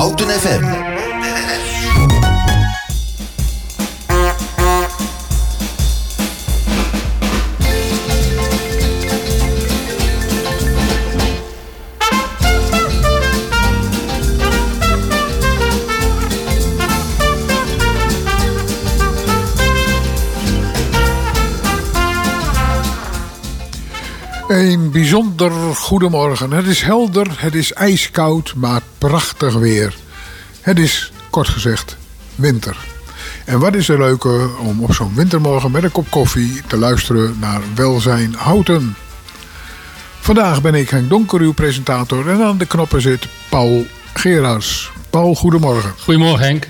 Houten FM. Bijzonder goedemorgen. Het is helder, het is ijskoud, maar prachtig weer. Het is, kort gezegd, winter. En wat is er leuker om op zo'n wintermorgen met een kop koffie te luisteren naar Welzijn Houten. Vandaag ben ik Henk Donker, uw presentator. En aan de knoppen zit Paul Gerards. Paul, goedemorgen. Goedemorgen Henk.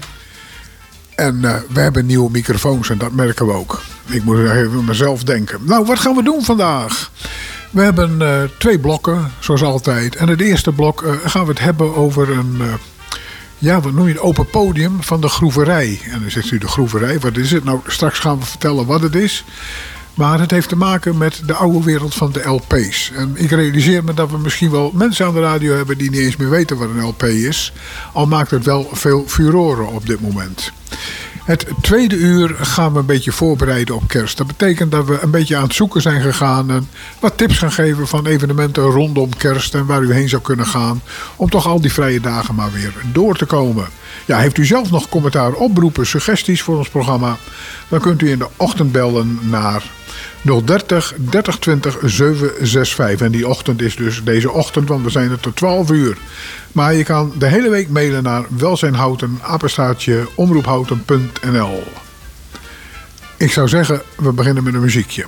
En uh, we hebben nieuwe microfoons en dat merken we ook. Ik moet even mezelf denken. Nou, wat gaan we doen vandaag? We hebben uh, twee blokken, zoals altijd. En het eerste blok uh, gaan we het hebben over een, uh, ja, wat noem je het, open podium van de groeverij. En dan zegt u de groeverij, wat is het? Nou, straks gaan we vertellen wat het is. Maar het heeft te maken met de oude wereld van de LP's. En ik realiseer me dat we misschien wel mensen aan de radio hebben die niet eens meer weten wat een LP is. Al maakt het wel veel furoren op dit moment. Het tweede uur gaan we een beetje voorbereiden op kerst. Dat betekent dat we een beetje aan het zoeken zijn gegaan en wat tips gaan geven van evenementen rondom kerst en waar u heen zou kunnen gaan. Om toch al die vrije dagen maar weer door te komen. Ja, heeft u zelf nog commentaar, oproepen, suggesties voor ons programma? Dan kunt u in de ochtend bellen naar 030 3020 765. En die ochtend is dus deze ochtend, want we zijn er tot 12 uur. Maar je kan de hele week mailen naar welzijnhouten, apenstaartje, omroephouten.nl. Ik zou zeggen, we beginnen met een muziekje.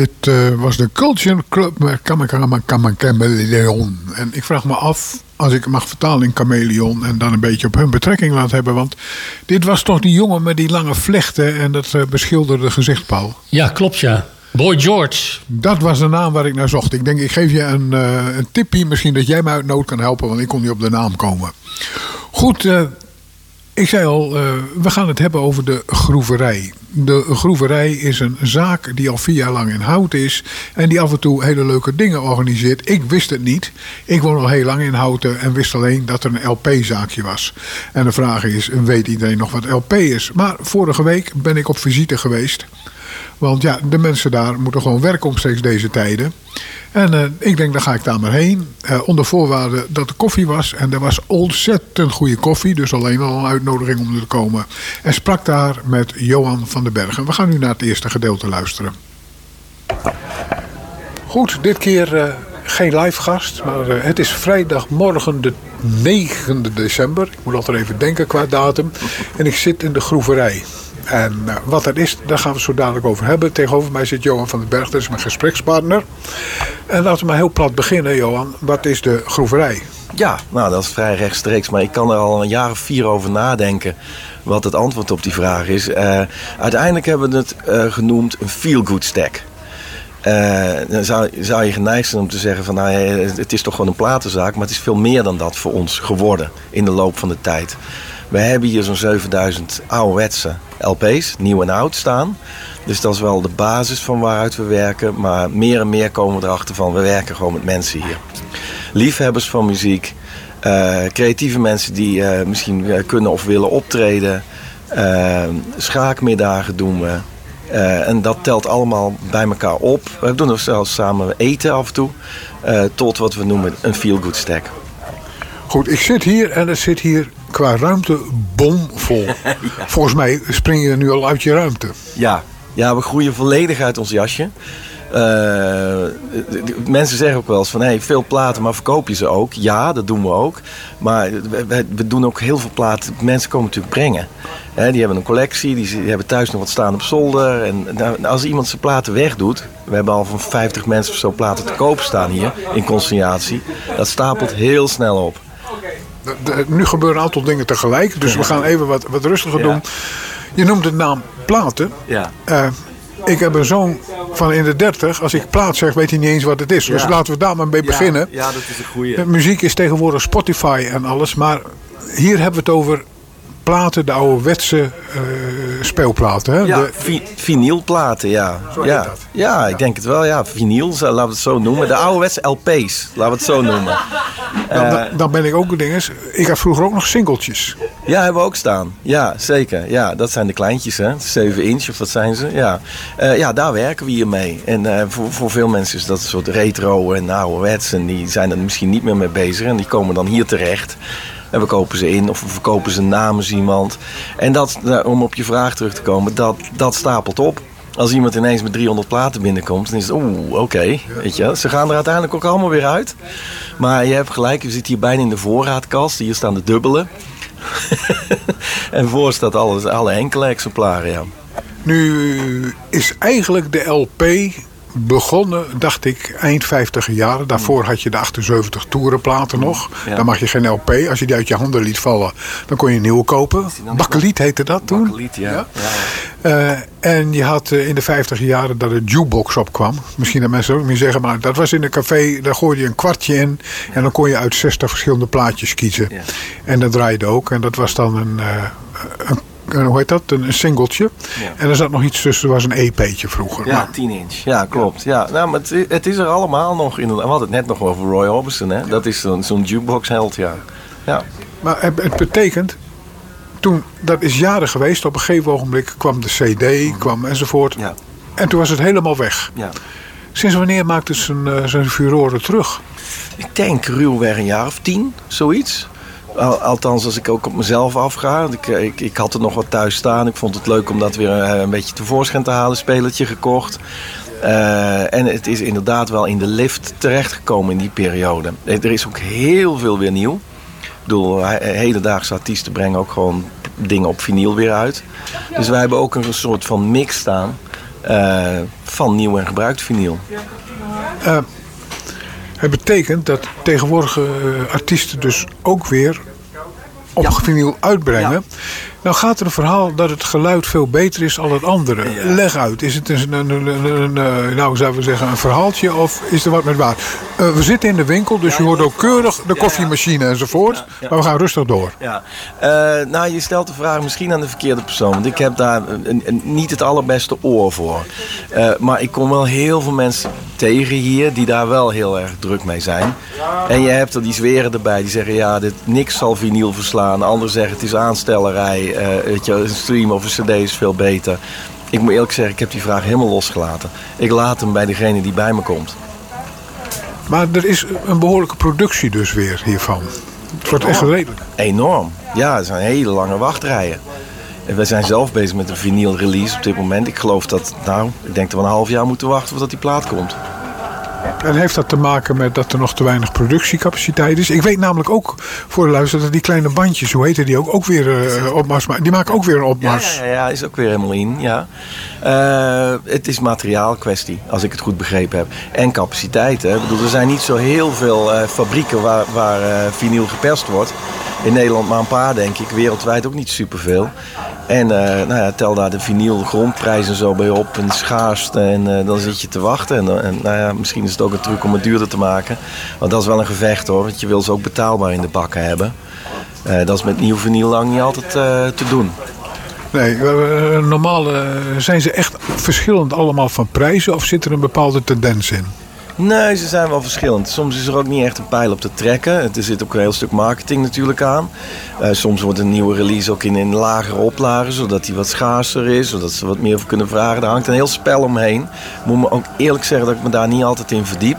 Dit uh, was de Culture Club met Chameleon. En ik vraag me af, als ik mag vertalen in chameleon... en dan een beetje op hun betrekking laat hebben... want dit was toch die jongen met die lange vlechten... en dat uh, beschilderde gezicht, Paul? Ja, klopt ja. Boy George. Dat was de naam waar ik naar zocht. Ik denk, ik geef je een, uh, een tipje. Misschien dat jij me uit nood kan helpen, want ik kon niet op de naam komen. Goed, ik zei al, uh, we gaan het hebben over de groeverij. De groeverij is een zaak die al vier jaar lang in hout is. En die af en toe hele leuke dingen organiseert. Ik wist het niet. Ik woon al heel lang in Houten en wist alleen dat er een LP-zaakje was. En de vraag is, weet iedereen nog wat LP is? Maar vorige week ben ik op visite geweest. Want ja, de mensen daar moeten gewoon werken omstreeks deze tijden. En uh, ik denk, dan ga ik daar maar heen. Uh, onder voorwaarde dat er koffie was. En er was ontzettend goede koffie. Dus alleen al een uitnodiging om er te komen. En sprak daar met Johan van den Bergen. We gaan nu naar het eerste gedeelte luisteren. Goed, dit keer uh, geen live gast. Maar het is vrijdagmorgen de 9 december. Ik moet altijd even denken qua datum. En ik zit in de groeverij. En uh, wat dat is, daar gaan we zo dadelijk over hebben. Tegenover mij zit Johan van den Berg, dat is mijn gesprekspartner. En laten we maar heel plat beginnen, Johan. Wat is de groeverij? Ja, nou dat is vrij rechtstreeks, maar ik kan er al een jaar of vier over nadenken wat het antwoord op die vraag is. Uh, uiteindelijk hebben we het uh, genoemd een feel-good stack. Dan zou, zou, je geneigd zijn om te zeggen van nou, het is toch gewoon een platenzaak, maar het is veel meer dan dat voor ons geworden in de loop van de tijd. We hebben hier zo'n 7000 ouderwetse LP's, nieuw en oud, staan. Dus dat is wel de basis van waaruit we werken. Maar meer en meer komen we erachter van, we werken gewoon met mensen hier. Liefhebbers van muziek, uh, creatieve mensen die uh, misschien uh, kunnen of willen optreden. schaakmiddagen doen we. en dat telt allemaal bij elkaar op. We doen ook zelfs samen eten af en toe. tot wat we noemen een feel-good stack. Goed, ik zit hier en er zit hier qua ruimte bomvol. ja. Volgens mij spring je nu al uit je ruimte. Ja, ja we groeien volledig uit ons jasje. Uh, mensen zeggen ook wel eens van hey, veel platen, maar verkoop je ze ook? Ja, dat doen we ook. Maar we, we doen ook heel veel platen. Mensen komen natuurlijk brengen. He, die hebben een collectie, die, die, hebben thuis nog wat staan op zolder. En nou, als iemand zijn platen wegdoet, we hebben al van 50 mensen of zo platen te koop staan hier in consignatie. Dat stapelt heel snel op nu gebeuren een aantal dingen tegelijk. Dus we gaan even wat, wat rustiger doen. Je noemt de naam platen. Ja. Uh, ik heb een zoon van in de 30. Als ik plaat zeg, weet hij niet eens wat het is. Ja. Dus laten we daar maar mee beginnen. Ja, dat is een goede. Muziek is tegenwoordig Spotify en alles. Maar hier hebben we het over platen, de ouderwetse uh, speelplaten. Hè? Ja, de... vi vinylplaten, ja. Zo ja. dat. Ja, ik denk het wel. Ja, vinyl, laten we het zo noemen. De ouderwetse LP's, laten we het zo noemen. Dan, uh, dan ben ik ook dinges. Ik had vroeger ook nog singeltjes. Ja, hebben we ook staan. Ja, zeker. Ja, dat zijn de kleintjes, hè. 7 inch of wat zijn ze? Ja, uh, ja daar werken we hier mee. En uh, voor, voor veel mensen is dat een soort retro en ouderwets. En die zijn er misschien niet meer mee bezig. En die komen dan hier terecht. En we kopen ze in of we verkopen ze namens iemand. En dat, om op je vraag terug te komen, dat, dat stapelt op. Als iemand ineens met 300 platen binnenkomt, dan is het oeh, oké. Okay, weet je, ze gaan er uiteindelijk ook allemaal weer uit. Maar je hebt gelijk, we zitten hier bijna in de voorraadkast. Hier staan de dubbele. en voor staat alles, alle enkele exemplaren, ja. Nu is eigenlijk de LP begonnen, dacht ik, eind 50 jaren. Daarvoor had je de 78 toerenplaten nog. Ja. Dan mag je geen LP. Als je die uit je handen liet vallen, dan kon je een nieuwe kopen. Bakkeliet heette dat toen. Bakkeliet, ja. ja. ja. Uh, en je had uh, in de 50 jaren dat de jukebox opkwam. Misschien dat mensen ook niet zeggen, maar dat was in een café. Daar gooide je een kwartje in. En dan kon je uit 60 verschillende plaatjes kiezen. En dat draaide ook. En dat was dan een, uh, een hoe heet dat? Een, singeltje. Ja. En er zat nog iets tussen, was een EP'tje vroeger. Ja, 10 inch. Ja, klopt. Ja, nou, maar het, het, is er allemaal nog. In, we hadden het net nog over Roy Orbison. Hè? Dat is zo'n zo'n jukebox held, ja. ja. Maar het, het, betekent, toen, dat is jaren geweest. Op een gegeven ogenblik kwam de CD, kwam enzovoort. Ja. En toen was het helemaal weg. Ja. Sinds wanneer maakt het zijn, uh, zijn furoren terug? Ik denk ruwweg een jaar of tien, zoiets. Althans, als ik ook op mezelf afga. Ik, ik, ik, had er nog wat thuis staan. Ik vond het leuk om dat weer een, een beetje tevoorschijn te halen. Spelertje gekocht. Uh, en het is inderdaad wel in de lift terechtgekomen in die periode. Er is ook heel veel weer nieuw. Ik bedoel, hedendaagse artiesten brengen ook gewoon dingen op vinyl weer uit. Dus wij hebben ook een soort van mix staan. eh, van nieuw en gebruikt vinyl. Het betekent dat tegenwoordige eh, artiesten dus ook weer op Ja. vinyl uitbrengen. Ja. Nou gaat er een verhaal dat het geluid veel beter is dan het andere. Leg uit. Is het een, een, een, een, een, eh, nou zouden we zeggen, een verhaaltje of is er wat met waar? Eh, we zitten in de winkel, dus je hoort ook keurig de koffiemachine enzovoort. Maar we gaan rustig door. Ja, Eh, nou je stelt de vraag misschien aan de verkeerde persoon. Want ik heb daar een, een- niet het allerbeste oor voor. Eh, maar ik kom wel heel veel mensen tegen hier die daar wel heel erg druk mee zijn. En je hebt er die zweren erbij die zeggen ja, dit, niks zal vinyl verslaan. Anderen zeggen het is aanstellerij. Eh, weet je, een stream of een cd is veel beter. Ik moet eerlijk zeggen, ik heb die vraag helemaal losgelaten. Ik laat hem bij degene die bij me komt. Maar er is een behoorlijke productie dus weer hiervan. Het wordt echt redelijk. Enorm. Ja, er zijn hele lange wachtrijen. En wij zijn zelf bezig met een vinyl release op dit moment. Ik geloof dat, nou, ik denk dat we een half jaar moeten wachten voordat die plaat komt. En heeft dat te maken met dat er nog te weinig productiecapaciteit is? Ik weet namelijk ook voor de luisteraar dat die kleine bandjes, hoe heten die ook, ook weer eh, opmars maken. Die maken ook weer een opmars. Ja, ja, ja, is ook weer helemaal in, ja. Eh, het is materiaalkwestie, als ik het goed begrepen heb. En capaciteit, hè. Ik bedoel, er zijn niet zo heel veel eh, fabrieken waar, waar vinyl geperst wordt. In Nederland maar een paar, denk ik. Wereldwijd ook niet superveel. En eh, nou ja, tel daar de vinyl grondprijzen zo bij op en de schaarste. En eh, dan zit je te wachten. En, dan- en nou ja, misschien is het ook een truc om het duurder te maken. Want dat is wel een gevecht hoor. Want je wil ze ook betaalbaar in de bakken hebben. Eh, dat is met nieuw vinyl lang niet altijd eh, te doen. Nee, eh, normaal eh, zijn ze echt verschillend allemaal van prijzen of zit er een bepaalde tendens in? Nee, ze zijn wel verschillend. Soms is er ook niet echt een pijl op te trekken. Er zit ook een heel stuk marketing natuurlijk aan. Eh, soms wordt een nieuwe release ook in een lagere oplage, zodat die wat schaarser is, zodat ze wat meer voor kunnen vragen. Daar hangt een heel spel omheen. Moet me ook eerlijk zeggen dat ik me daar niet altijd in verdiep.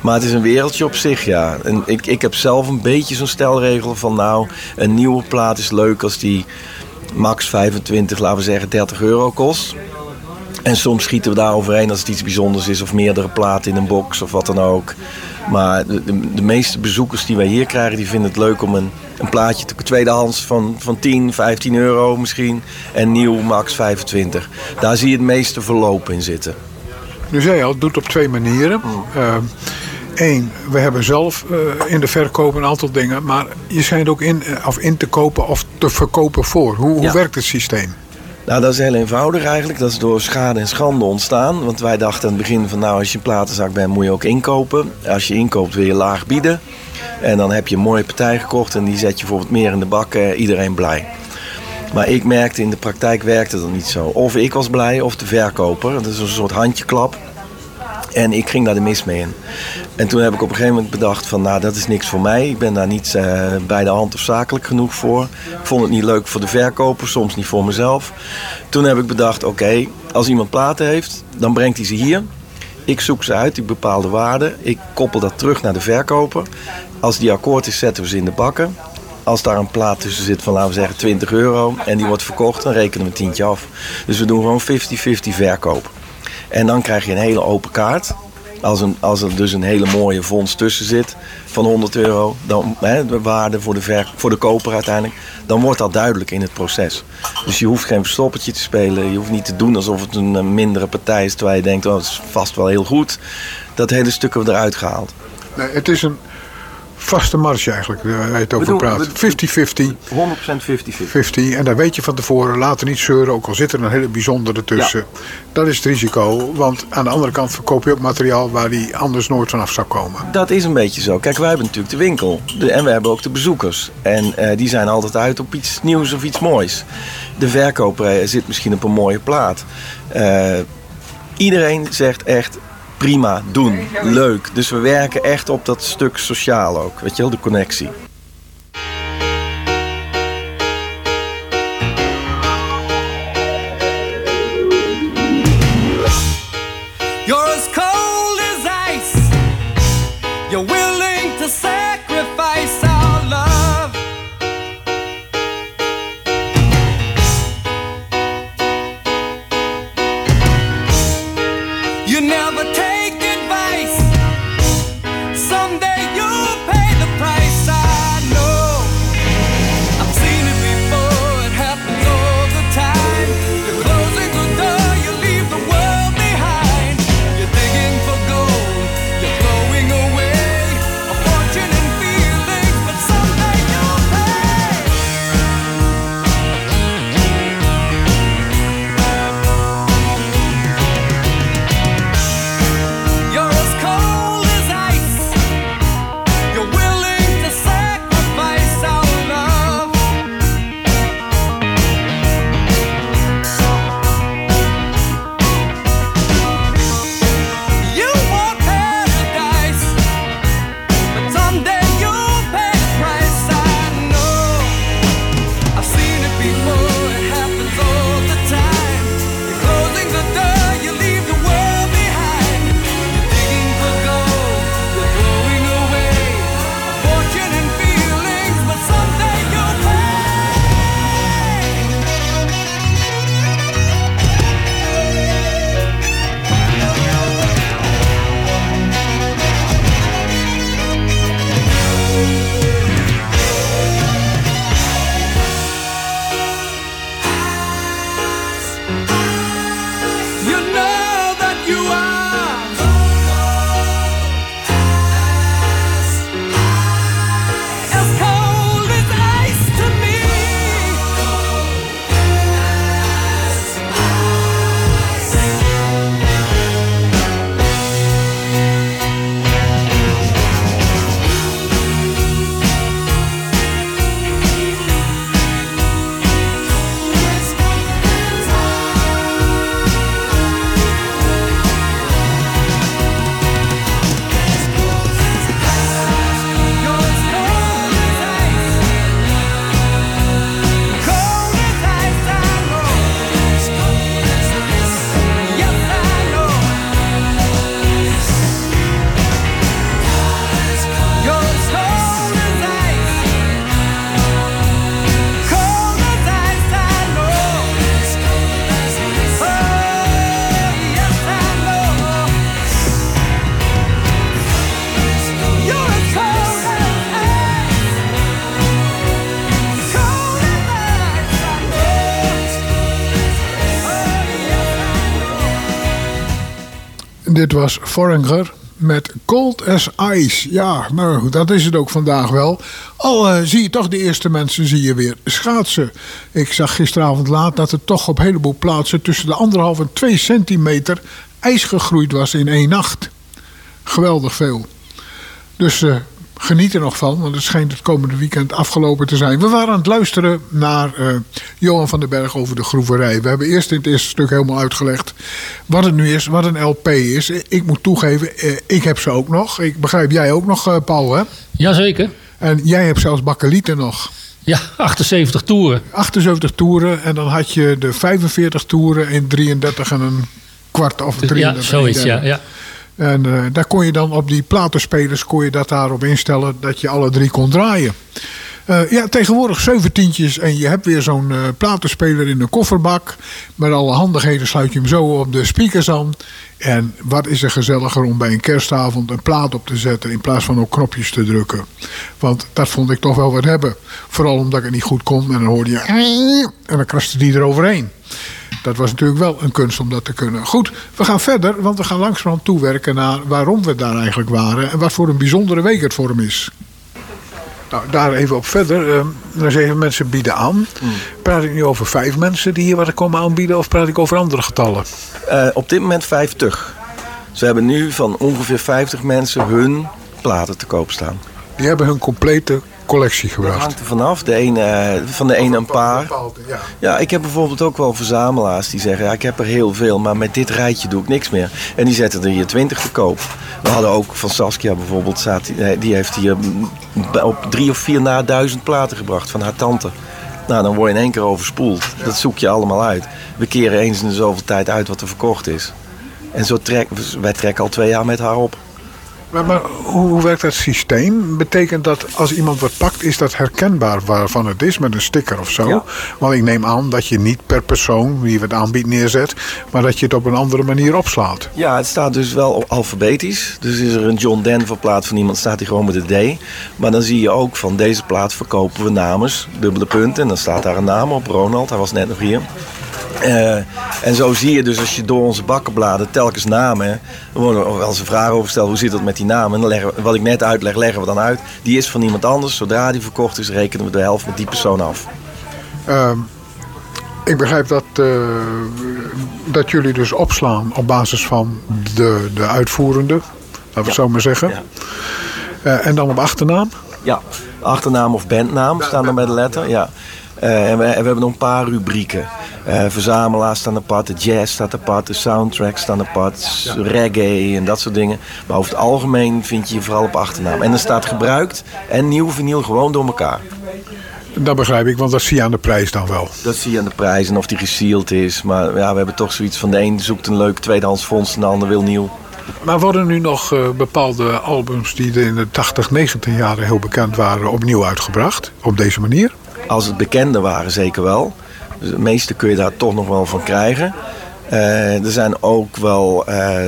Maar het is een wereldje op zich, ja. En ik, ik heb zelf een beetje zo'n stelregel van nou, een nieuwe plaat is leuk als die max 25, laten we zeggen 30 euro kost. En soms schieten we daar overheen als het iets bijzonders is of meerdere platen in een box of wat dan ook. Maar de, de, de meeste bezoekers die wij hier krijgen, die vinden het leuk om een, een plaatje te tweedehands van, van 10, 15 euro misschien. En nieuw max 25. Daar zie je het meeste verloop in zitten. Nu zei je al, het doet op twee manieren. Eén, we hebben zelf eh, in de verkoop een aantal dingen, maar je schijnt ook in, eh, of in te kopen of te verkopen voor. Hoe, hoe Ja. werkt het systeem? Nou, dat is heel eenvoudig eigenlijk. Dat is door schade en schande ontstaan. Want wij dachten aan het begin van nou, als je een platenzak bent, moet je ook inkopen. Als je inkoopt, wil je laag bieden. En dan heb je een mooie partij gekocht en die zet je bijvoorbeeld meer in de bak. eh, iedereen blij. Maar ik merkte in de praktijk werkte dat niet zo. Of ik was blij of de verkoper. Dat is een soort handjeklap. En ik ging daar de mis mee in. En toen heb ik op een gegeven moment bedacht van, nou dat is niks voor mij. Ik ben daar niet eh, bij de hand of zakelijk genoeg voor. Ik vond het niet leuk voor de verkoper, soms niet voor mezelf. Toen heb ik bedacht, oké, als iemand platen heeft, dan brengt hij ze hier. Ik zoek ze uit, die bepaalde waarde. Ik koppel dat terug naar de verkoper. Als die akkoord is, zetten we ze in de bakken. Als daar een plaat tussen zit van, laten we zeggen, 20 euro... en die wordt verkocht, dan rekenen we een tientje af. Dus we doen gewoon 50-50 verkoop. En dan krijg je een hele open kaart. Als, een, als er dus een hele mooie fonds tussen zit van 100 euro, dan, hè, de waarde voor de, ver, voor de koper uiteindelijk, dan wordt dat duidelijk in het proces. Dus je hoeft geen verstoppertje te spelen. Je hoeft niet te doen alsof het een mindere partij is, terwijl je denkt, oh, dat is vast wel heel goed. Dat hele stuk hebben we eruit gehaald. Nee, het is een vaste marge eigenlijk, eh, waar je het over praat. we- 50-50. 100% 50-50. 50. En dan weet je van tevoren, later niet zeuren, ook al zit er een hele bijzondere tussen. Dat is het risico, want aan de andere kant verkoop je ook materiaal waar die anders nooit vanaf zou komen. Dat is een beetje zo. Kijk, wij hebben natuurlijk de winkel. De, en we hebben ook de bezoekers. En eh, die zijn altijd uit op iets nieuws of iets moois. De verkoper eh, zit misschien op een mooie plaat. Iedereen zegt echt prima, doen, leuk. Dus we werken echt op dat stuk sociaal ook. Weet je wel, de connectie. Dit was Foreigner met Cold as Ice. Ja, nou, dat is het ook vandaag wel. Al eh, zie je toch de eerste mensen zie je weer schaatsen. Ik zag gisteravond laat dat er toch op een heleboel plaatsen... tussen de anderhalf en twee centimeter ijs gegroeid was in één nacht. Geweldig veel. Dus eh, geniet er nog van, want het schijnt het komende weekend afgelopen te zijn. We waren aan het luisteren naar eh, Johan van den Berg over de groeverij. We hebben eerst in het eerste stuk helemaal uitgelegd wat het nu is, wat een LP is. Ik moet toegeven, eh, ik heb ze ook nog. Ik begrijp jij ook nog, eh, Paul, hè? Jazeker. En jij hebt zelfs bakkelieten nog. Ja, 78 toeren. 78 toeren en dan had je de 45 toeren in 33 en een kwart of 33. Ja, zoiets, ja. ja. En eh, daar kon je dan op die platenspelers kon je dat daarop instellen dat je alle drie kon draaien. Eh, ja, tegenwoordig zeventientjes en je hebt weer zo'n eh, platenspeler in de kofferbak. Met alle handigheden sluit je hem zo op de speakers aan. En wat is er gezelliger om bij een kerstavond een plaat op te zetten in plaats van op knopjes te drukken. Want dat vond ik toch wel wat hebben. Vooral omdat ik het niet goed kon en dan hoorde je... En dan kraste die eroverheen. Dat was natuurlijk wel een kunst om dat te kunnen. Goed, we gaan verder, want we gaan langzamerhand toewerken naar waarom we daar eigenlijk waren. En wat voor een bijzondere week het voor hem is. Nou, daar even op verder. eh, dan zeggen mensen bieden aan. Praat ik nu over vijf mensen die hier wat komen aanbieden of praat ik over andere getallen? Eh, op dit moment 50. Ze hebben nu van ongeveer 50 mensen hun platen te koop staan. Die hebben hun complete collectie Dat gebracht. hangt er vanaf. De ene, eh, van de ene een paar. Ja. Ja, ik heb bijvoorbeeld ook wel verzamelaars die zeggen... Ja, ik heb er heel veel, maar met dit rijtje doe ik niks meer. En die zetten er hier 20 te koop. We hadden ook van Saskia bijvoorbeeld... Staat, die- eh, die heeft hier mm, op drie of vier na duizend platen gebracht van haar tante. Nou, dan word je in één keer overspoeld. Dat zoek je allemaal uit. We keren eens in de zoveel tijd uit wat er verkocht is. En zo trek, wij trekken al twee jaar met haar op. Maar, maar hoe, hoe werkt dat systeem? Betekent dat als iemand wat pakt, is dat herkenbaar waarvan het is met een sticker of zo? Ja. Want ik neem aan dat je niet per persoon wie het aanbiedt neerzet, maar dat je het op een andere manier opslaat. Ja, het staat dus wel alfabetisch. Dus is er een John Denver plaat van iemand, staat hij gewoon met de D. Maar dan zie je ook van deze plaat verkopen we namens, dubbele punten. En dan staat daar een naam op, Ronald, hij was net nog hier. Eh, en zo zie je dus als je door onze bakkenbladen telkens namen... Er worden wel eens een vraag over gesteld, hoe zit dat met die namen? En dan leggen we, wat ik net uitleg, leggen we dan uit. Die is van iemand anders. Zodra die verkocht is, rekenen we de helft met die persoon af. Ehm, ik begrijp dat, eh, dat jullie dus opslaan op basis van de, de uitvoerende, laten we het zo maar zeggen. Ja. Eh, en dan op achternaam? Ja, achternaam of bandnaam staan er bij de letter. Ja. Eh, en, we, en we hebben nog een paar rubrieken. Eh, verzamelaars staan apart, de jazz staat apart, de soundtracks staan apart, reggae en dat soort dingen. Maar over het algemeen vind je je vooral op achternaam. En er staat gebruikt en nieuw vinyl gewoon door elkaar. Dat begrijp ik, want dat zie je aan de prijs dan wel. Dat zie je aan de prijs en of die gesealed is. Maar ja, we hebben toch zoiets van de een zoekt een leuk tweedehands fonds en de ander wil nieuw. Maar worden nu nog eh, bepaalde albums die in de 80, 90 jaren heel bekend waren, opnieuw uitgebracht? Op deze manier? Als het bekende waren, zeker wel. Dus meeste kun je daar toch nog wel van krijgen. Eh, er zijn ook wel eh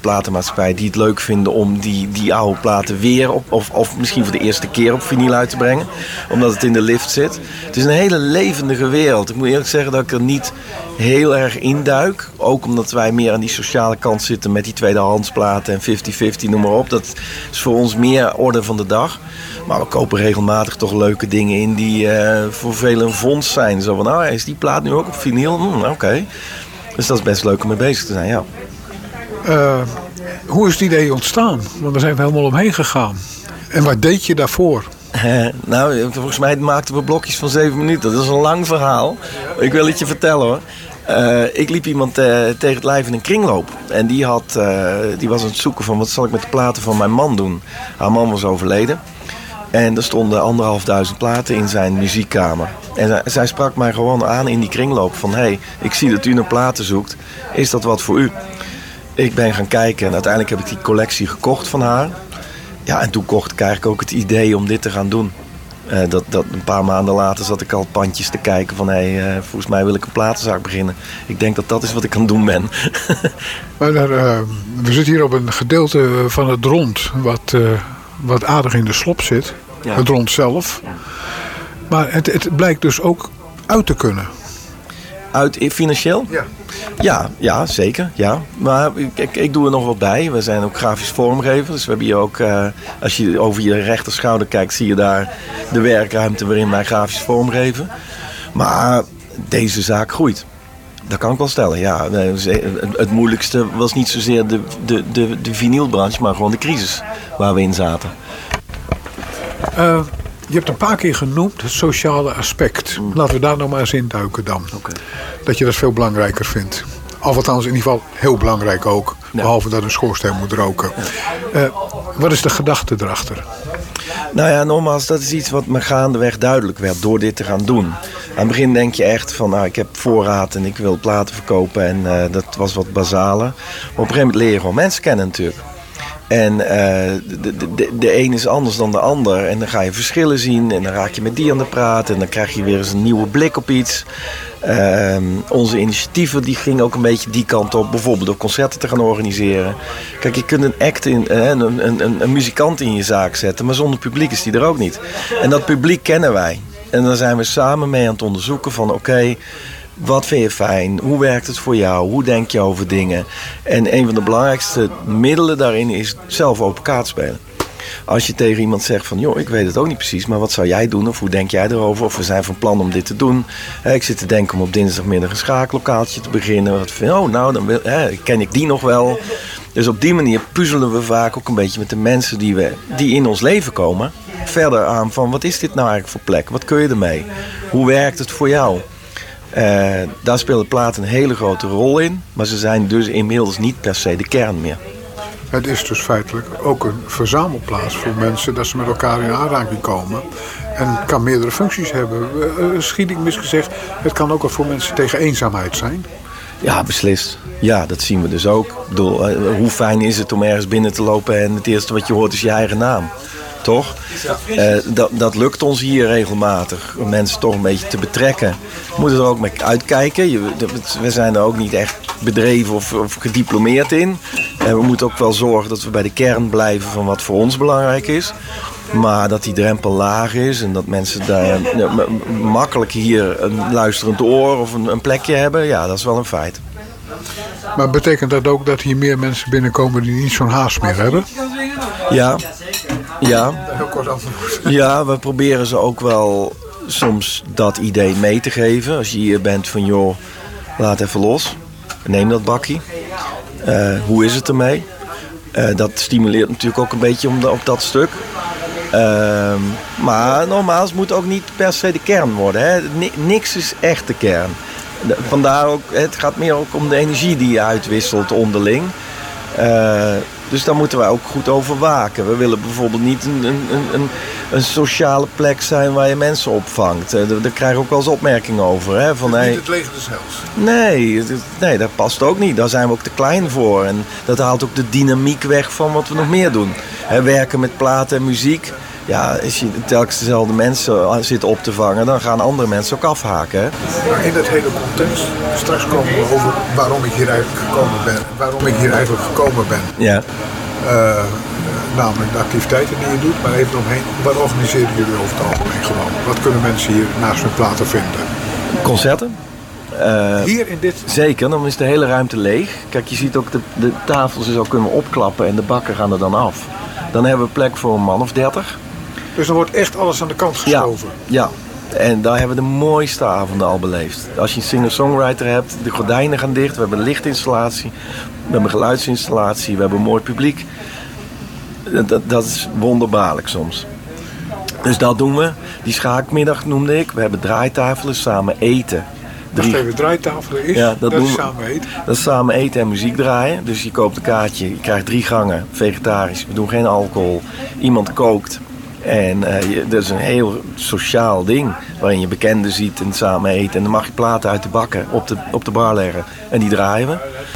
platenmaatschappijen die het leuk vinden om die, die oude platen weer op, of, of misschien voor de eerste keer op vinyl uit te brengen. Omdat het in de lift zit. Het is een hele levendige wereld. Ik moet eerlijk zeggen dat ik er niet heel erg induik. Ook omdat wij meer aan die sociale kant zitten met die tweedehandsplaten en 50-50, noem maar op. Dat is voor ons meer orde van de dag. Maar we kopen regelmatig toch leuke dingen in die eh, voor velen een fonds zijn. Zo van, nou, is die plaat nu ook op vinyl? Hm, Oké. Dus dat is best leuk om mee bezig te zijn, ja. Eh, hoe is het idee ontstaan? Want daar zijn we helemaal omheen gegaan. En wat deed je daarvoor? Nou, volgens mij maakten we blokjes van zeven minuten. Dat is een lang verhaal. Ik wil het je vertellen hoor. Eh, ik liep iemand eh, tegen het lijf in een kringloop. En die, had, die was aan het zoeken van wat zal ik met de platen van mijn man doen. Haar man was overleden. En er stonden anderhalfduizend platen in zijn muziekkamer. En zij, sprak mij gewoon aan in die kringloop van... hé, hey, ik zie dat u naar platen zoekt. Is dat wat voor u? Ik ben gaan kijken en uiteindelijk heb ik die collectie gekocht van haar. Ja, en toen kocht ik eigenlijk ook het idee om dit te gaan doen. Eh, dat, dat een paar maanden later zat ik al pandjes te kijken van... hé, hey, eh, volgens mij wil ik een platenzaak beginnen. Ik denk dat dat is wat ik aan het doen ben. Maar eh, we zitten hier op een gedeelte van het rond, wat, wat aardig in de slop zit. Ja. Het rond zelf. Maar het, het blijkt dus ook uit te kunnen. Uit financieel? Ja. Ja, ja, zeker. Ja. Maar ik, ik, doe er nog wat bij. We zijn ook grafisch vormgever. Dus we hebben hier ook, eh, als je over je rechter schouder kijkt, zie je daar de werkruimte waarin wij grafisch vormgeven. Maar deze zaak groeit. Dat kan ik wel stellen, ja. Het moeilijkste was niet zozeer de, de, de, de vinylbranche, maar gewoon de crisis waar we in zaten. Eh, je hebt een paar keer genoemd het sociale aspect. Laten we daar nog maar eens in duiken dan. Dat je dat veel belangrijker vindt. Of althans in ieder geval heel belangrijk ook. Behalve dat een schoorsteen moet roken. Eh, wat is de gedachte erachter? Nou ja, nogmaals, dat is iets wat me gaandeweg duidelijk werd door dit te gaan doen. Aan het begin denk je echt van, nou, ik heb voorraad en ik wil platen verkopen. En eh, dat was wat basale. Maar op een gegeven moment leer je gewoon mensen kennen natuurlijk. En eh, de, de, de, de een is anders dan de ander. En dan ga je verschillen zien. En dan raak je met die aan de praat. En dan krijg je weer eens een nieuwe blik op iets. Ehm, onze initiatieven die gingen ook een beetje die kant op. Bijvoorbeeld door concerten te gaan organiseren. Kijk, je kunt een act in, eh, een, een, een, een muzikant in je zaak zetten. Maar zonder publiek is die er ook niet. En dat publiek kennen wij. En daar zijn we samen mee aan het onderzoeken van oké. Wat vind je fijn? Hoe werkt het voor jou? Hoe denk je over dingen? En een van de belangrijkste middelen daarin is zelf open kaart spelen. Als je tegen iemand zegt van, joh, ik weet het ook niet precies, maar wat zou jij doen? Of hoe denk jij erover? Of we zijn van plan om dit te doen. Ik zit te denken om op dinsdagmiddag een schaaklokaaltje te beginnen. Oh, nou, dan wil, ken ik die nog wel. Dus op die manier puzzelen we vaak ook een beetje met de mensen die, we, die in ons leven komen. Verder aan van, wat is dit nou eigenlijk voor plek? Wat kun je ermee? Hoe werkt het voor jou? Uh, daar speelt plaat een hele grote rol in. Maar ze zijn dus inmiddels niet per se de kern meer. Het is dus feitelijk ook een verzamelplaats voor mensen dat ze met elkaar in aanraking komen. En het kan meerdere functies hebben. Uh, schiet ik misgezegd, het kan ook voor mensen tegen eenzaamheid zijn. Ja, beslist. Ja, dat zien we dus ook. Ik bedoel, hoe fijn is het om ergens binnen te lopen en het eerste wat je hoort is je eigen naam toch? Uh, dat, dat lukt ons hier regelmatig. Om mensen toch een beetje te betrekken. We moeten er ook mee uitkijken. Je, we zijn er ook niet echt bedreven of, of gediplomeerd in. Uh, we moeten ook wel zorgen dat we bij de kern blijven van wat voor ons belangrijk is. Maar dat die drempel laag is en dat mensen daar ja, makkelijk hier een luisterend oor of een, een plekje hebben, ja, dat is wel een feit. Maar betekent dat ook dat hier meer mensen binnenkomen die niet zo'n haast meer hebben? Ja, ja. Ja, we proberen ze ook wel soms dat idee mee te geven. Als je hier bent van joh, laat even los. Neem dat bakkie. Uh, hoe is het ermee? Uh, dat stimuleert natuurlijk ook een beetje om de, op dat stuk. Uh, maar nogmaals, het moet ook niet per se de kern worden. Hè. Niks is echt de kern. Vandaar ook, het gaat meer ook om de energie die je uitwisselt onderling. Dus daar moeten wij ook goed over waken. We willen bijvoorbeeld niet een, een, een, een sociale plek zijn waar je mensen opvangt. Eh, daar, krijgen we ook wel eens opmerkingen over. Hè? Van, hey, niet het leger des hels. Nee, nee, dat past ook niet. Daar zijn we ook te klein voor. En dat haalt ook de dynamiek weg van wat we nog meer doen. Hè, werken met platen en muziek. Ja, als je telkens dezelfde mensen zit op te vangen, dan gaan andere mensen ook afhaken. Hè? Maar in dat hele context, straks komen we over waarom ik hier eigenlijk gekomen ben. Waarom ik hier eigenlijk gekomen ben. Ja. Uh, namelijk de activiteiten die je doet, maar even omheen. Wat organiseren jullie over het algemeen gewoon? Wat kunnen mensen hier naast hun platen vinden? Concerten. Uh, hier in dit? Zeker, dan is de hele ruimte leeg. Kijk, je ziet ook de, de tafels zo kunnen opklappen en de bakken gaan er dan af. Dan hebben we plek voor een man of dertig. Dus dan wordt echt alles aan de kant geschoven? Ja, ja. En daar hebben we de mooiste avonden al beleefd. Als je een singer-songwriter hebt, de gordijnen gaan dicht. We hebben een lichtinstallatie, we hebben een geluidsinstallatie, we hebben een mooi publiek. Dat, dat is wonderbaarlijk soms. Dus dat doen we. Die schaakmiddag noemde ik. We hebben draaitafelen, samen eten. Drie... Wacht even, draaitafelen is, ja, dat, dat is samen eten? Dat is samen eten en muziek draaien. Dus je koopt een kaartje, je krijgt drie gangen, vegetarisch. We doen geen alcohol. Iemand kookt. En uh, dat is een heel sociaal ding. Waarin je bekenden ziet en samen eten. En dan mag je platen uit de bakken op de, op de bar leggen. En die draaien we.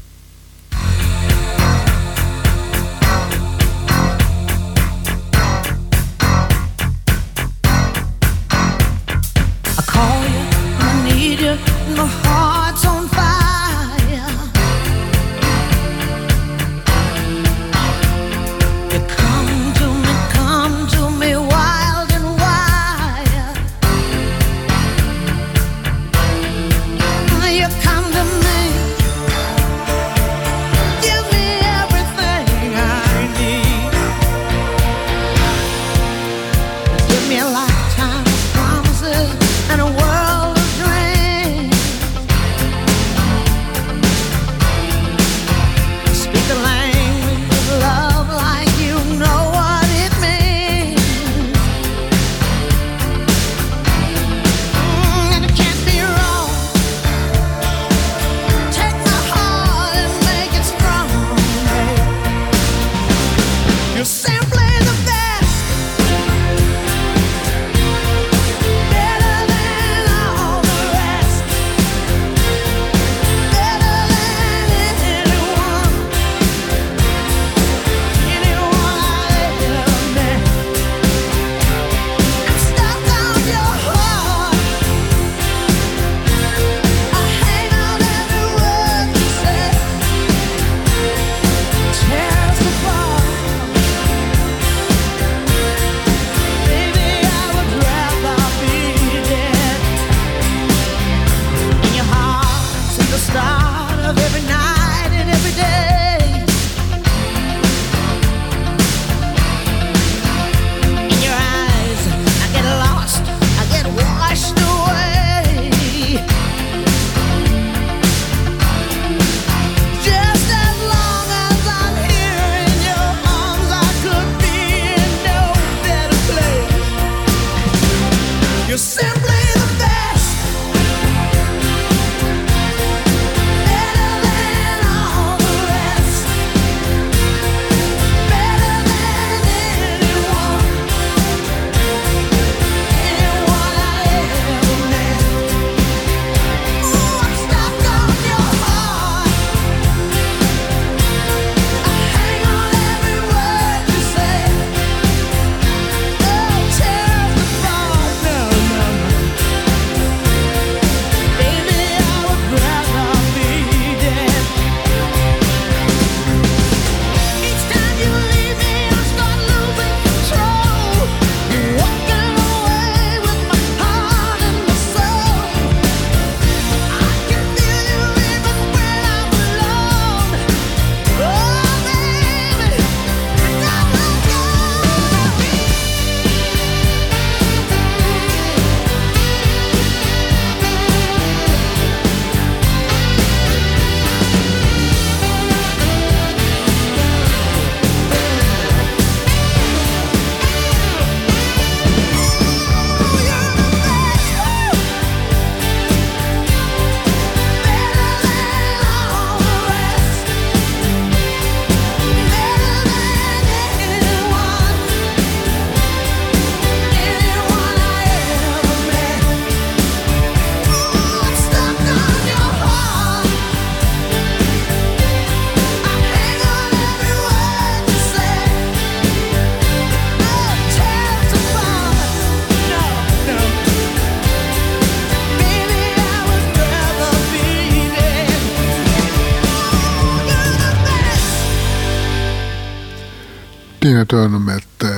Turner met eh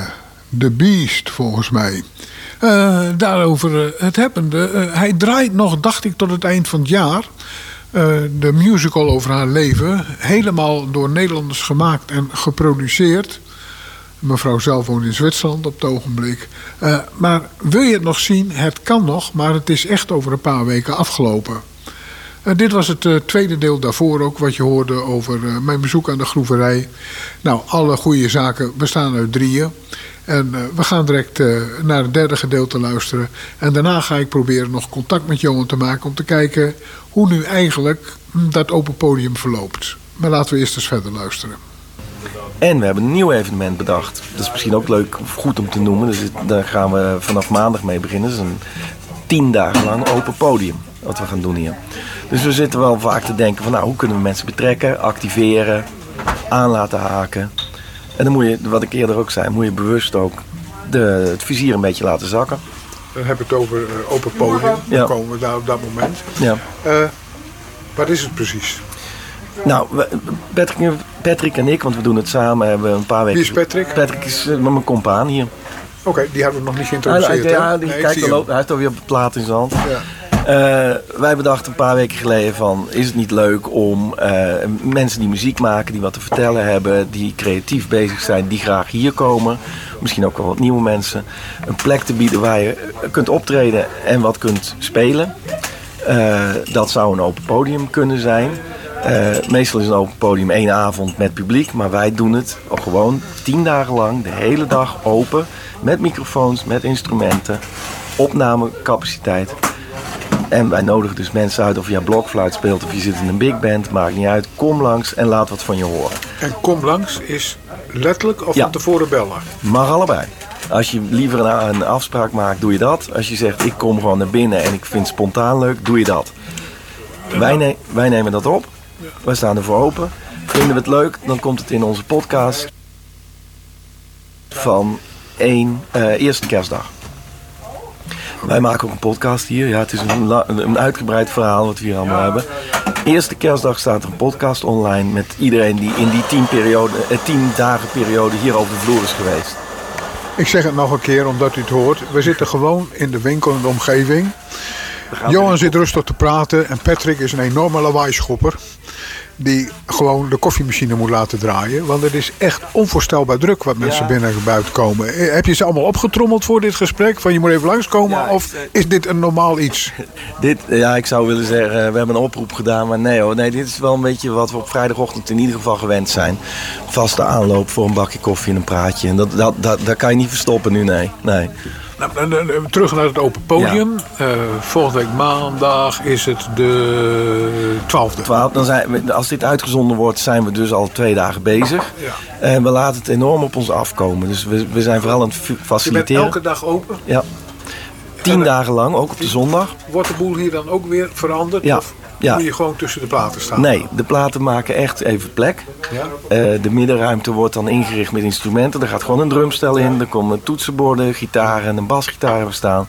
The Beast, volgens mij. Eh, daarover eh, het hebbende. hij draait nog, dacht ik, tot het eind van het jaar. de musical over haar leven. Helemaal door Nederlanders gemaakt en geproduceerd. Mevrouw zelf woont in Zwitserland op het ogenblik. Maar wil je het nog zien? Het kan nog, maar het is echt over een paar weken afgelopen. Eh, dit was het eh, tweede deel daarvoor ook, wat je hoorde over eh, mijn bezoek aan de groeverij. Nou, alle goede zaken bestaan uit drieën. En we gaan direct naar het derde gedeelte luisteren. En daarna ga ik proberen nog contact met Johan te maken om te kijken hoe nu eigenlijk hm, dat open podium verloopt. Maar laten we eerst eens verder luisteren. En we hebben een nieuw evenement bedacht. Dat is misschien ook leuk of goed om te noemen. Dus daar gaan we vanaf maandag mee beginnen. Dat is een tien dagen lang open podium. Wat we gaan doen hier. Dus we zitten wel vaak te denken van nou, hoe kunnen we mensen betrekken, activeren, aan laten haken. En dan moet je, wat ik eerder ook zei, moet je bewust ook de, het vizier een beetje laten zakken. Dan heb ik het over eh, open podium. Ja. komen we daar op dat moment. Ja. wat is het precies? Nou, Patrick, Patrick en ik, want we doen het samen, hebben een paar weken... Wie is Patrick? Patrick is eh, mijn compaan hier. Oké, die hebben we nog niet Hij, geïntroduceerd. ja, hè? die Nee, kijkt al hij heeft alweer op de plaat in zijn hand. Ja. Eh, wij bedachten een paar weken geleden van... is het niet leuk om eh, mensen die muziek maken... die wat te vertellen hebben... die creatief bezig zijn, die graag hier komen... misschien ook wel wat nieuwe mensen... een plek te bieden waar je kunt optreden en wat kunt spelen. Eh, dat zou een open podium kunnen zijn. Meestal is een open podium één avond met publiek... maar wij doen het gewoon tien dagen lang, de hele dag open... met microfoons, met instrumenten, opnamecapaciteit... En wij nodigen dus mensen uit of je blokfluit speelt of je zit in een big band, maakt niet uit. Kom langs en laat wat van je horen. En kom langs is letterlijk of Ja. van tevoren bellen? Mag allebei. Als je liever een, een afspraak maakt, doe je dat. Als je zegt ik kom gewoon naar binnen en ik vind het spontaan leuk, doe je dat. Wij, ne- wij nemen dat op. Wij staan ervoor open. Vinden we het leuk, dan komt het in onze podcast van één eh, eerste kerstdag. Wij maken ook een podcast hier. Ja, het is een, een uitgebreid verhaal wat we hier allemaal hebben. Eerste kerstdag staat er een podcast online met iedereen die in die tien, periode, eh, tien dagen periode hier over de vloer is geweest. Ik zeg het nog een keer omdat u het hoort. We zitten gewoon in de winkel in de omgeving. Johan zit rustig te praten en Patrick is een enorme lawaaischopper. Die gewoon de koffiemachine moet laten draaien. Want het is echt onvoorstelbaar druk wat mensen Ja. binnen en buiten komen. Eh, Heb je ze allemaal opgetrommeld voor dit gesprek? Van je moet even langskomen? Ja, of zei- is dit een normaal iets? Dit, ja, ik zou willen zeggen, we hebben een oproep gedaan, maar nee hoor. Nee, dit is wel een beetje wat we op vrijdagochtend in ieder geval gewend zijn. Vaste aanloop voor een bakje koffie en een praatje. En dat, dat, dat, dat kan je niet verstoppen nu, nee. nee. Nou, en, en terug naar het open podium. Eh, volgende week maandag is het de 12e. 12, dan zijn we, als dit uitgezonden wordt, zijn we dus al twee dagen bezig. Ja. En we laten het enorm op ons afkomen. Dus we, we zijn vooral aan het fa- Je bent faciliteren. elke dag open. Ja. Tien dagen lang, ook op de zondag. Wordt de boel hier dan ook weer veranderd? Ja. Of Ja. moet je gewoon tussen de platen staan? Nee, de platen maken echt even plek. Ja? Eh, de middenruimte wordt dan ingericht met instrumenten. Er gaat gewoon een drumstel in. Er komen toetsenborden, gitaren en een basgitaar staan.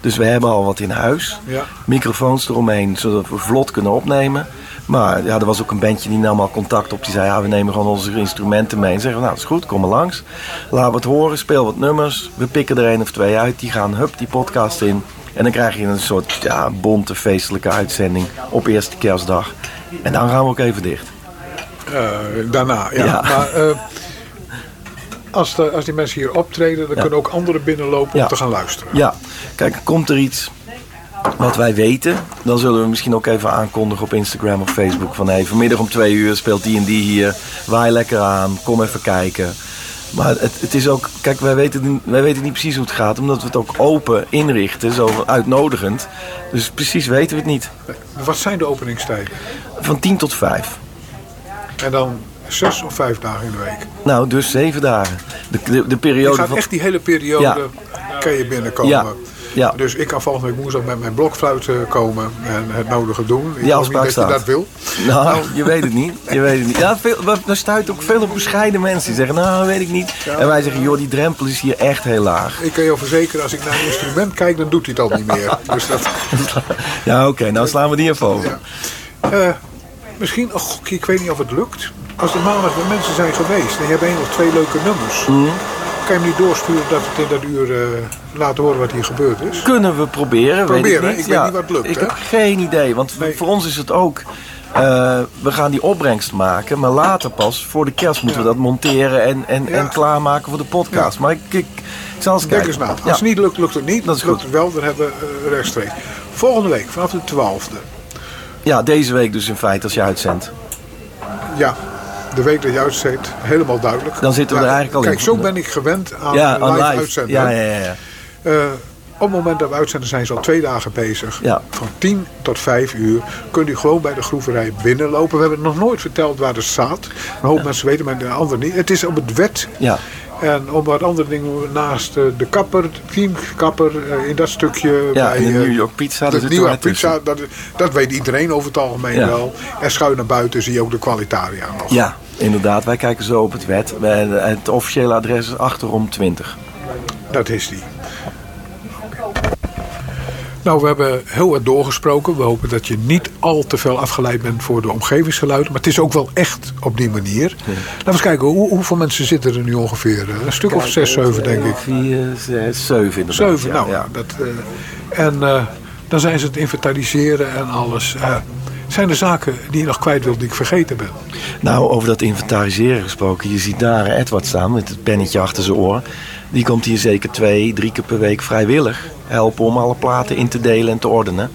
Dus we hebben al wat in huis. Ja. Microfoons eromheen, zodat we vlot kunnen opnemen. Maar ja, er was ook een bandje die nam al contact op. Die zei, ja, we nemen gewoon onze instrumenten mee. En zeggen, we, nou, dat is goed, kom maar langs. Laat wat horen, speel wat nummers. We pikken er één of twee uit. Die gaan, hup, die podcast in. En dan krijg je een soort ja, bonte, feestelijke uitzending op eerste kerstdag. En dan gaan we ook even dicht. Eh, daarna, ja. Ja. Maar eh, als, de, als die mensen hier optreden, dan kunnen ook anderen binnenlopen om te gaan luisteren. Ja, kijk, komt er iets wat wij weten, dan zullen we misschien ook even aankondigen op Instagram of Facebook. Van hey, vanmiddag om twee uur speelt die en die hier. Waai lekker aan, kom even kijken. Maar het, het is ook, kijk, wij weten, wij weten niet precies hoe het gaat, omdat we het ook open inrichten, zo uitnodigend. Dus precies weten we het niet. Wat zijn de openingstijden? Van 10 tot 5. En dan zes of vijf dagen in de week. Nou, dus zeven dagen. De, de, de Je periode gaat van. echt die hele periode Ja. kan je binnenkomen. Ja. Ja. Dus ik kan volgende week woensdag met mijn blokfluit eh, komen en het nodige doen. Ik Die hoop niet dat je dat wil. Nou, je weet het niet. Je weet het niet. Ja, veel, we, stuiten ook veel op bescheiden mensen. Die zeggen, nou, weet ik niet. En wij zeggen, joh, die drempel is hier echt heel laag. Ik kan je verzekeren, als ik naar een instrument kijk, dan doet hij het al niet meer. Dus dat, Ja, oké, nou slaan we die even over. Eh, misschien gokje, ik weet niet of het lukt. Als er maandag weer mensen zijn geweest en je hebt één of twee leuke nummers. Mhm. Kan je hem niet doorsturen dat het in dat uur laten horen wat hier gebeurd is? Kunnen we proberen, weet Proberen, ik niet. ik weet niet wat lukt, Ik hè? heb geen idee, want Nee. voor ons is het ook... eh, we gaan die opbrengst maken, maar later pas, voor de kerst moeten we dat monteren en, en, Ja. en klaarmaken voor de podcast. Maar ik, ik, ik zal eens Denk kijken. eens na. Als het niet lukt, lukt het niet. Dat is lukt goed. het wel, dan hebben we eh, rechtstreeks. Volgende week, vanaf de 12e. ja, deze week dus in feite als je uitzendt. Ja, de week dat je uitzendt, helemaal duidelijk. Dan zitten we er eigenlijk al Kijk, in. zo ben ik gewend aan Ja, live, live. uitzenden. Ja, ja, ja. Eh, op het moment dat we uitzenden zijn ze al twee dagen bezig. Ja. Van 10 tot 5 uur kunt u gewoon bij de groeverij binnenlopen. We hebben nog nooit verteld waar het staat. Een hoop mensen weten, maar de anderen niet. Het is op het wet. Ja. En om wat andere dingen naast eh, de kapper, teamkapper, eh, in dat stukje. Ja, bij, de eh, New York Pizza. de New York pizza, dat, dat weet iedereen over het algemeen Ja. wel. En schuin naar buiten zie je ook de kwalitaria nog. Ja, inderdaad. Wij kijken zo op het wet. Het officiële adres is achterom 20. Dat is die. Nou, we hebben heel wat doorgesproken. We hopen dat je niet al te veel afgeleid bent voor de omgevingsgeluiden. Maar het is ook wel echt op die manier. Laten we eens kijken, hoe, hoeveel mensen zitten er nu ongeveer? Een stuk of zes, zeven denk ik. 4, 6, 7 inderdaad. Zeven, ja, nou. ja. Dat, eh, en eh, dan zijn ze het inventariseren en alles. Eh, zijn er zaken die je nog kwijt wilt die ik vergeten ben? Nou, over dat inventariseren gesproken. Je ziet daar Edward staan met het pennetje achter zijn oor. Die komt hier zeker twee, drie keer per week vrijwillig helpen om alle platen in te delen en te ordenen.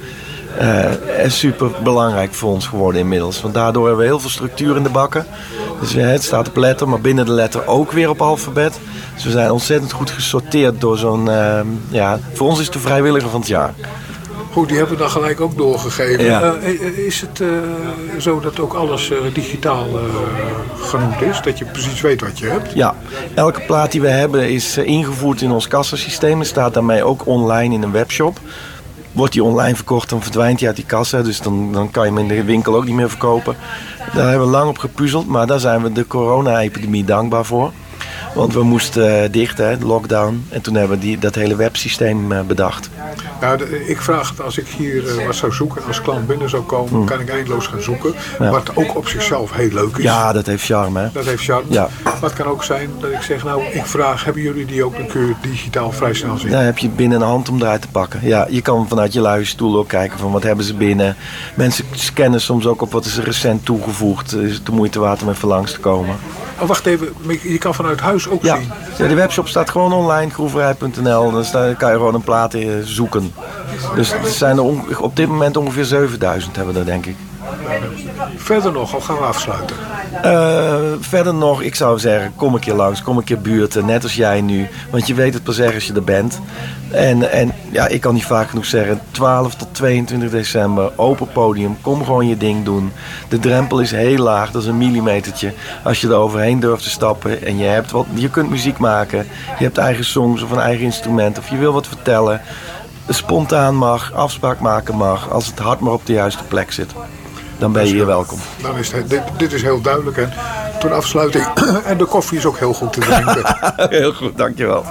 Eh is super belangrijk voor ons geworden inmiddels. Want daardoor hebben we heel veel structuur in de bakken. Dus eh, het staat op letter, maar binnen de letter ook weer op alfabet. Dus we zijn ontzettend goed gesorteerd door zo'n... eh, ja, voor ons is het de vrijwilliger van het jaar. Goed, die hebben we dan gelijk ook doorgegeven. Ja. Eh, eh, is het eh, zo dat ook alles eh, digitaal eh, genoemd is? Dat je precies weet wat je hebt? Ja, elke plaat die we hebben is eh, ingevoerd in ons kassasysteem en staat daarmee ook online in een webshop. Wordt die online verkocht, dan verdwijnt hij uit die kassa. Dus dan, dan kan je hem in de winkel ook niet meer verkopen. Daar hebben we lang op gepuzzeld, maar daar zijn we de corona-epidemie dankbaar voor. Want we moesten eh, dicht, hè, lockdown. En toen hebben we die, dat hele websysteem eh, bedacht. Nou, ik vraag het als ik hier eh, wat zou zoeken, als klant binnen zou komen, kan ik eindeloos gaan zoeken. Ja. Wat ook op zichzelf heel leuk is. Ja, dat heeft charme, hè? Dat heeft charme. Ja. Maar het kan ook zijn dat ik zeg, nou, ik vraag, hebben jullie die ook? Dan kun je digitaal vrij snel zien. Daar heb je binnen een hand om eruit te pakken. Ja, je kan vanuit je luie stoel ook kijken van wat hebben ze binnen. Mensen scannen soms ook op wat is er recent toegevoegd. Is het de moeite waard om even langs te komen. Oh, wacht even, je kan vanuit huis ook Ja, zien. ja de webshop staat gewoon online, groeverij.nl. Dan sta- kan je gewoon een plaat eh, zoeken. Dus er zijn er op dit moment ongeveer 7000 hebben we er denk ik. Verder nog, of gaan we afsluiten? Eh, verder nog, ik zou zeggen, kom een keer langs, kom een keer buurten, net als jij nu. Want je weet het pas erg als je er bent. En, en ja, ik kan niet vaak genoeg zeggen, 12 tot 22 december, open podium, kom gewoon je ding doen. De drempel is heel laag, dat is een millimetertje. Als je er overheen durft te stappen en je, hebt wat, je kunt muziek maken, je hebt eigen songs of een eigen instrument of je wil wat vertellen. Spontaan mag, afspraak maken mag, als het hart maar op de juiste plek zit. Dan ben je hier welkom. Dan is het, dit, dit is heel duidelijk. En toen afsluiting. en de koffie is ook heel goed te drinken. Heel goed, dankjewel.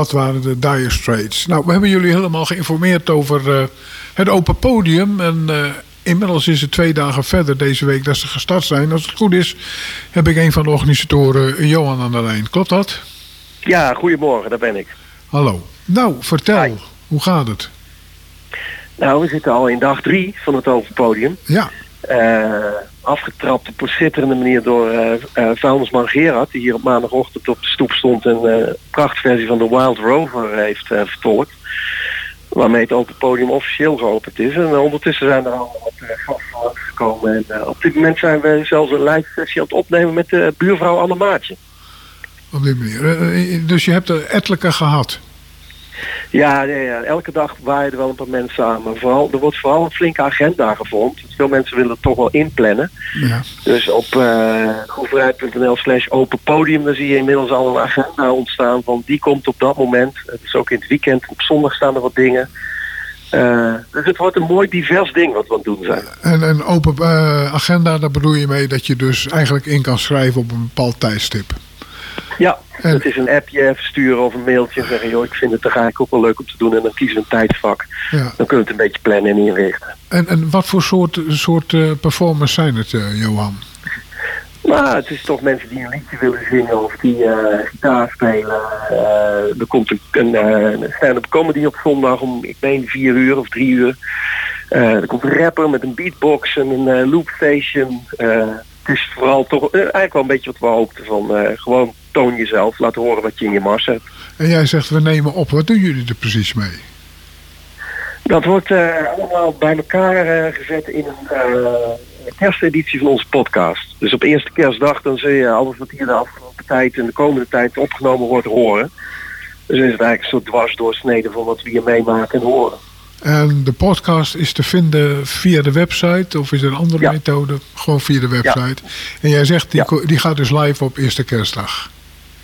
Dat waren de Dire Straits. Nou, we hebben jullie helemaal geïnformeerd over eh, het open podium. En eh, inmiddels is het twee dagen verder deze week dat ze gestart zijn. Als het goed is, heb ik een van de organisatoren, Johan, aan de lijn. Klopt dat? Ja, goedemorgen, daar ben ik. Hallo. Nou, vertel. Hi. Hoe gaat het? Nou, we zitten al in dag drie van het open podium. Ja. Eh, afgetrapt op een schitterende manier door eh eh, vuilnisman Gerard, die hier op maandagochtend op de stoep stond en eh, een prachtversie van de Wild Rover heeft vertolkt. Waarmee het open podium officieel geopend is. En ondertussen zijn er al wat uh, gasten gekomen. En op dit moment zijn we zelfs een live sessie aan het opnemen met de buurvrouw Anne Maatje. Op die manier. Dus je hebt er ettelijke gehad. Ja, nee, ja, elke dag waaien er wel een paar mensen aan. Maar vooral, er wordt vooral een flinke agenda gevormd. Veel mensen willen het toch wel inplannen. Ja. Dus op uh, groeverij.nl slash open podium, dan zie je inmiddels al een agenda ontstaan van die komt op dat moment. Het is ook in het weekend, op zondag staan er wat dingen. Uh, dus het wordt een mooi divers ding wat we aan het doen zijn. En een open uh, agenda, daar bedoel je mee dat je dus eigenlijk in kan schrijven op een bepaald tijdstip. Ja, en... het is een appje even sturen of een mailtje en zeggen, joh, ik vind het er eigenlijk ook wel leuk om te doen en dan kiezen we een tijdsvak. Ja. Dan kunnen we het een beetje plannen en inrichten. En, en wat voor soort, soort uh, performers zijn het, uh, Johan? Nou, het is toch mensen die een liedje willen zingen of die uh, gitaar spelen. er komt een, een, een stand-up comedy op zondag om, ik meen, vier uur of drie uur. er komt een rapper met een beatbox en een loopstation. het is vooral toch eigenlijk wel een beetje wat we hoopten van gewoon toon jezelf, laat horen wat je in je mars hebt. En jij zegt we nemen op, wat doen jullie er precies mee? Dat wordt uh, allemaal bij elkaar uh, gezet in een uh, kersteditie van onze podcast. Dus op eerste kerstdag dan zul je alles wat hier de afgelopen tijd en de komende tijd opgenomen wordt horen. Dus is het eigenlijk een soort dwarsdoorsnede van wat we hier meemaken en horen. En de podcast is te vinden via de website of is er een andere ja. methode? Gewoon via de website. Ja. En jij zegt die, ja. die gaat dus live op eerste kerstdag.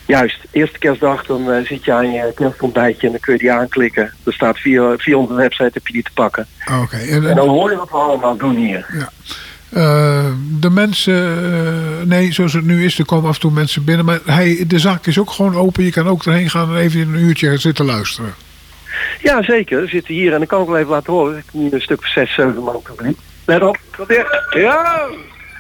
Juist, eerste kerstdag dan uh, zit je aan je kerstontbijtje en dan kun je die aanklikken. Er staat via, via onze website heb je die te pakken. Oké. Okay. En, en, en, dan hoor je wat we allemaal doen hier. Ja. Uh, de mensen, uh, nee, zoals het nu is, er komen af en toe mensen binnen. Maar hij, de zaak is ook gewoon open. Je kan ook erheen gaan en even een uurtje zitten luisteren. Ja, zeker. We zitten hier en dan kan ik wel even laten horen. Ik heb hier een stuk of zes, zeven man publiek. Let op. Ja!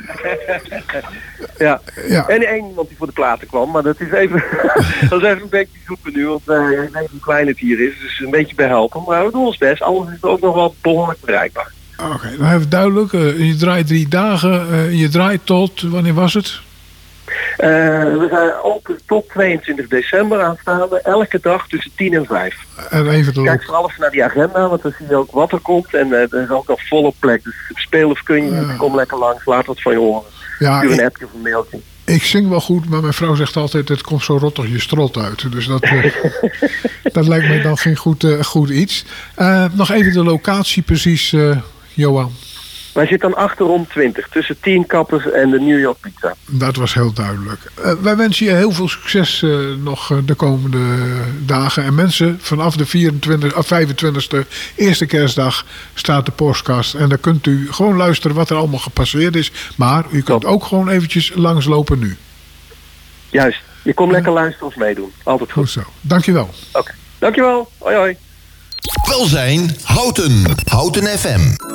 ja. ja. En één iemand die voor de platen kwam, maar dat is even, dat is even een beetje zoeken nu, want uh, ik weet hoe klein het hier is, dus een beetje behelpen. Maar we doen ons best, alles is ook nog wel behoorlijk bereikbaar. Oké, okay, nou even duidelijk, uh, je draait drie dagen, uh, je draait tot, wanneer was het? Uh, we zijn open tot 22 december aanstaande, elke dag tussen 10 en 5. En even Kijk vooral even naar die agenda, want dan zie je ook wat er komt. En uh, er is ook nog volle plek. Dus speel of kun je uh. kom lekker langs, laat wat van je horen. Ja, Stuur een appje of een mailtje. Ik zing wel goed, maar mijn vrouw zegt altijd... het komt zo rottig je strot uit. Dus dat, uh, dat lijkt mij dan geen goed, uh, goed iets. Uh, nog even de locatie precies, Johan. Wij zitten dan achterom 20, tussen 10 kappers en de New York Pizza. Dat was heel duidelijk. Uh, wij wensen je heel veel succes uh, nog uh, de komende dagen. En mensen, vanaf de 24, of 25e, eerste kerstdag, staat de podcast. En dan kunt u gewoon luisteren wat er allemaal gepasseerd is. Maar u kunt ook gewoon eventjes langslopen nu. Juist. Je komt lekker luisteren of meedoen. Altijd goed. Goed zo. Dankjewel. Oké. Okay. Dankjewel. Hoi hoi. Welzijn Houten. Houten FM.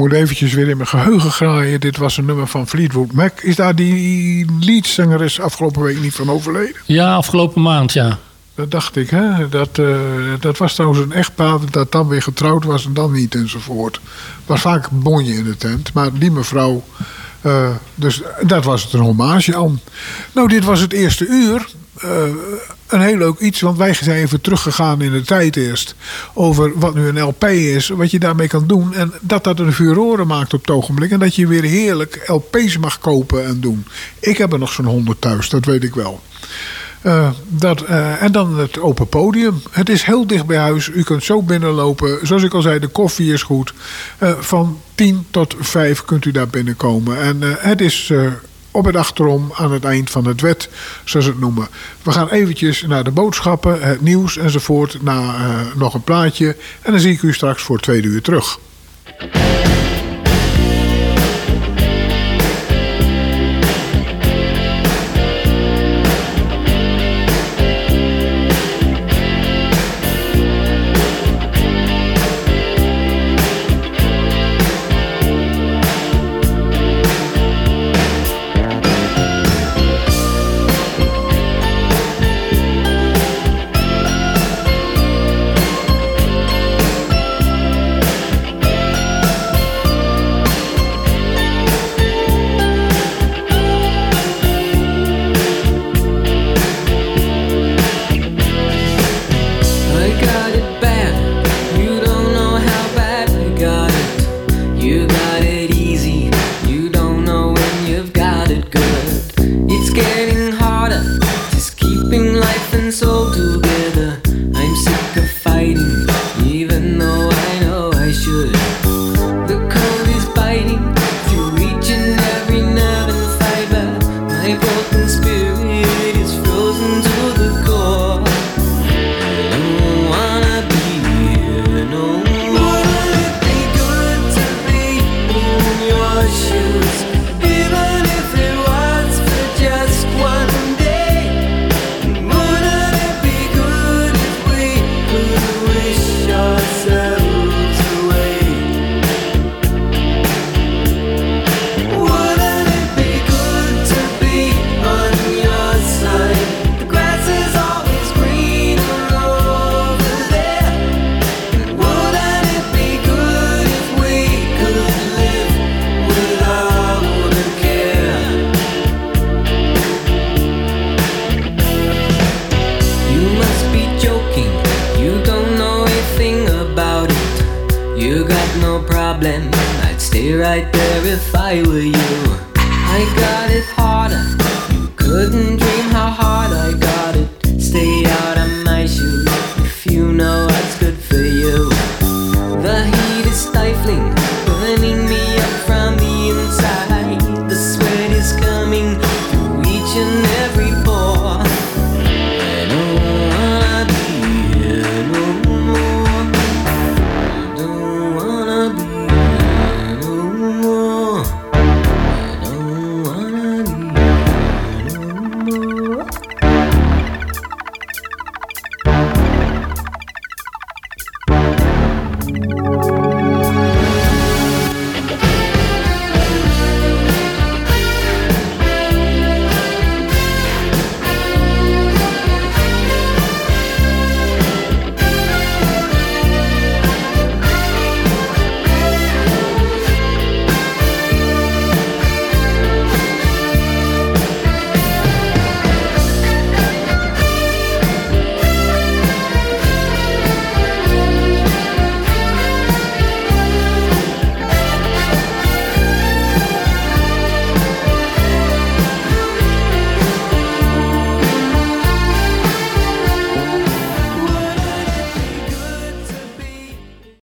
Moet eventjes weer in mijn geheugen graaien. Dit was een nummer van Fleetwood Mac. Is daar die leadzangeres afgelopen week niet van overleden? Ja, afgelopen maand, ja. Dat dacht ik, hè. Dat, eh, dat was trouwens een echtpaar dat dan weer getrouwd was en dan niet enzovoort. was vaak een bonje in de tent. Maar die mevrouw, eh, dus dat was het een hommage aan. Nou, dit was het eerste uur. Eh, een heel leuk iets, want wij zijn even teruggegaan in de tijd eerst. Over wat nu een LP is, wat je daarmee kan doen. En dat dat een furoren maakt op het ogenblik. En dat je weer heerlijk LP's mag kopen en doen. Ik heb er nog zo'n honderd thuis, dat weet ik wel. Eh, dat, eh, en dan het open podium. Het is heel dicht bij huis. U kunt zo binnenlopen. Zoals ik al zei, de koffie is goed. Van 10 tot 5 kunt u daar binnenkomen. En het is op het achterom aan het eind van het wet, zoals ze het noemen. We gaan eventjes naar de boodschappen, het nieuws enzovoort. Na eh, nog een plaatje. En dan zie ik u straks voor twee uur terug.